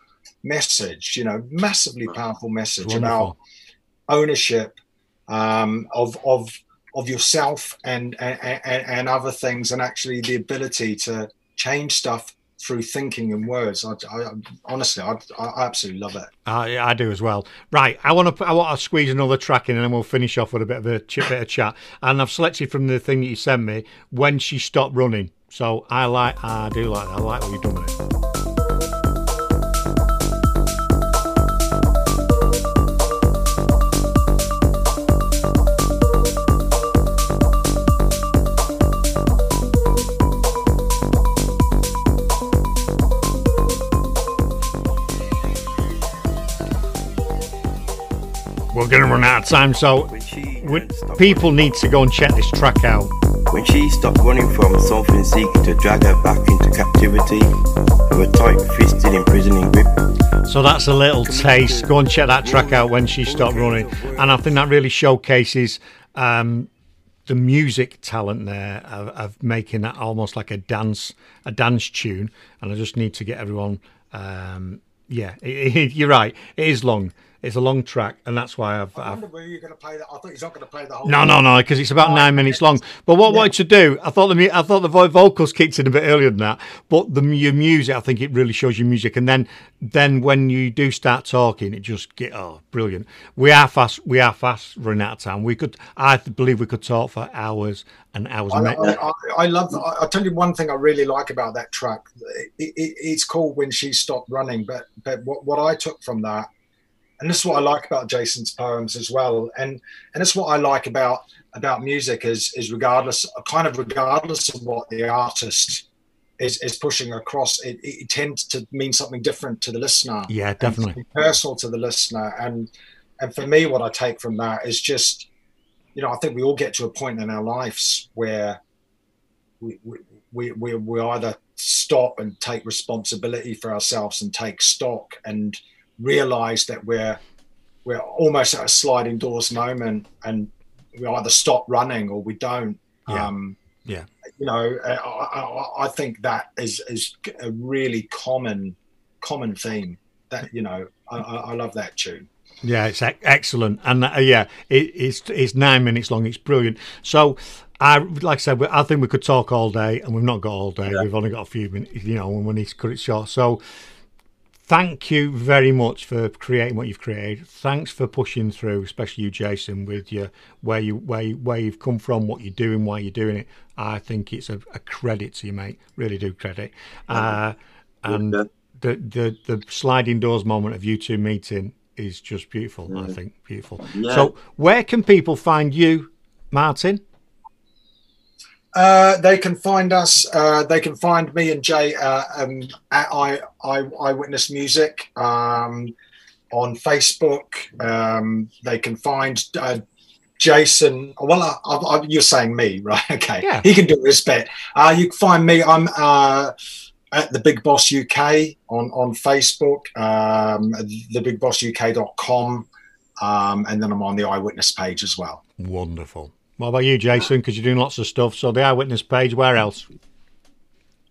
message. You know, massively powerful message about ownership um, of of of yourself and, and and and other things, and actually the ability to change stuff through thinking and words. I, I honestly, I, I absolutely love it. I, I do as well. Right, I want to I want to squeeze another track in, and then we'll finish off with a bit of a ch- bit of chat. And I've selected from the thing that you sent me when she stopped running. So I like, I do like that. I like what you've done with it. Going to run out of time, so we- people need to go and check this track out. When she stopped running from something seeking to drag her back into captivity, of a tight-fisted, imprisoning grip. So that's a little taste. Go and check that track out when she stopped running, and I think that really showcases um, the music talent there of, of making that almost like a dance, a dance tune. And I just need to get everyone. Um, yeah, it, <laughs> it, you're right. It is long. It's a long track, and that's why I've, I I've wonder were you going to play that? I thought he's not going to play the whole. no, no, no, because it's about nine minutes long. But what I wanted to do, I thought the I thought the vocals kicked in a bit earlier than that. But the your music, I think it really shows your music. And then, then when you do start talking, it just get oh, brilliant. We are fast. We are fast running out of time. We could, I believe, we could talk for hours and hours. I. I, I, I love. I, I'll tell you one thing I really like about that track. It, it, it's called "When She Stopped Running," but but what, what I took from that, and this is what I like about Jason's poems as well, and and it's what I like about about music is is regardless, kind of regardless of what the artist is is pushing across, it, it tends to mean something different to the listener. Yeah, definitely. personal to the listener and and for me what i take from that is just you know i think we all get to a point in our lives where we we, we, we, we either stop and take responsibility for ourselves and take stock and realize that we're we're almost at a sliding doors moment and we either stop running or we don't Yeah. um Yeah. you know I, I, I think that is is a really common common theme that you know I, I love that tune Yeah, it's excellent, and uh, yeah, it, it's it's nine minutes long. It's brilliant. So, I like I said, I think we could talk all day, and we've not got all day. We've only got a few minutes, you know, and we need to cut it short. So, thank you very much for creating what you've created. Thanks for pushing through, especially you, Jason, with your where you where you, where you've come from, what you're doing, why you're doing it. I think it's a, a credit to you, mate. Really do credit. Uh, and Yeah. the, the the sliding doors moment of you two meeting is just beautiful. I think beautiful. Yeah. So, where can people find you, Martin? Uh, they can find us. Uh, they can find me and Jay uh, um, at I, I Eyewitness Music um, on Facebook. Um, they can find uh, Jason. Well, I, I, I, you're saying me, <laughs> right? Okay, Yeah. he can do his bit. Uh, you can find me. I'm uh, at the Big Boss UK on on Facebook. Um, thebigbossuk.com, um, and then I'm on the Eyewitness page as well. Wonderful. What about you, Jason? Because you're doing lots of stuff. So, the eyewitness page. Where else?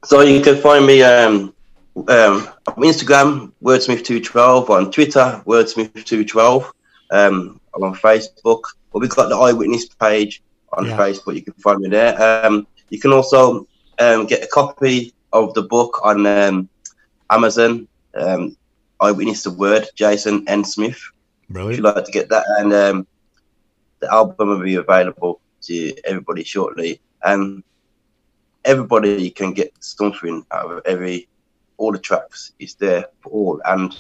So you can find me um, um, on Instagram, Wordsmith212, on Twitter, Wordsmith212, um, I'm on Facebook. But we've got the eyewitness page on Yeah. Facebook. You can find me there. Um, you can also um, get a copy of the book on um, Amazon. Um, Eyewitness the Word, Jason N. Smith. If you'd like to get that, and um, the album will be available to everybody shortly. And everybody can get something out of every all the tracks is there for all and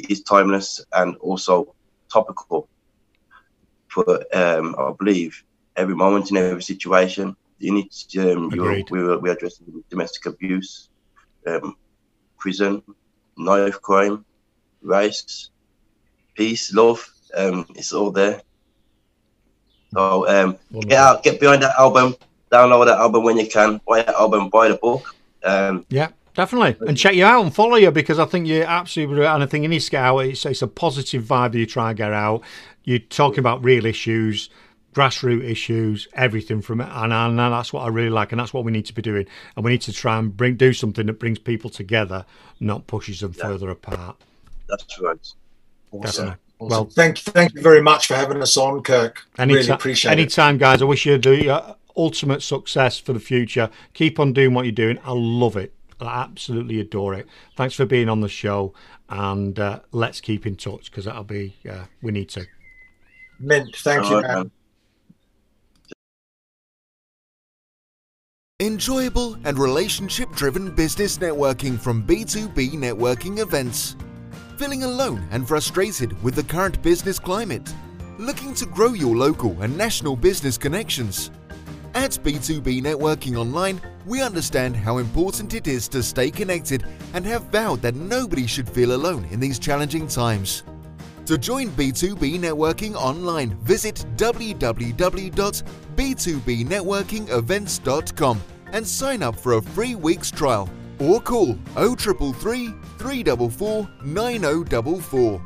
it is timeless and also topical for um I believe every moment in every situation. You need to um we were we are addressing domestic abuse, um prison, knife crime, race, peace, love, um it's all there. So um get out, get behind that album, download that album when you can, buy that album, buy the book. Um, Yeah, definitely. And check you out and follow you because I think you're absolutely right. And I think you need to get out. It's, it's a positive vibe that you try and get out. You're talking about real issues, grassroots issues, everything from it. And, and that's what I really like. And that's what we need to be doing. And we need to try and bring do something that brings people together, not pushes them further apart. that's right. Awesome. Definitely. Awesome. Well- thank thank you very much for having us on, Kirk. really Anytime, appreciate it. anytime, guys. I wish you the uh, ultimate success for the future. Keep on doing what you're doing. I love it. I absolutely adore it. Thanks for being on the show, and uh, let's keep in touch because that'll be uh, we need to. Mint. Thank you, All right, man. man. Enjoyable and relationship driven business networking from B2B networking events. Feeling alone and frustrated with the current business climate? Looking to grow your local and national business connections? At B2B Networking Online, we understand how important it is to stay connected and have vowed that nobody should feel alone in these challenging times. To join B2B Networking Online, visit www.b2bnetworkingevents.com and sign up for a free week's trial or call 0333 344 9044.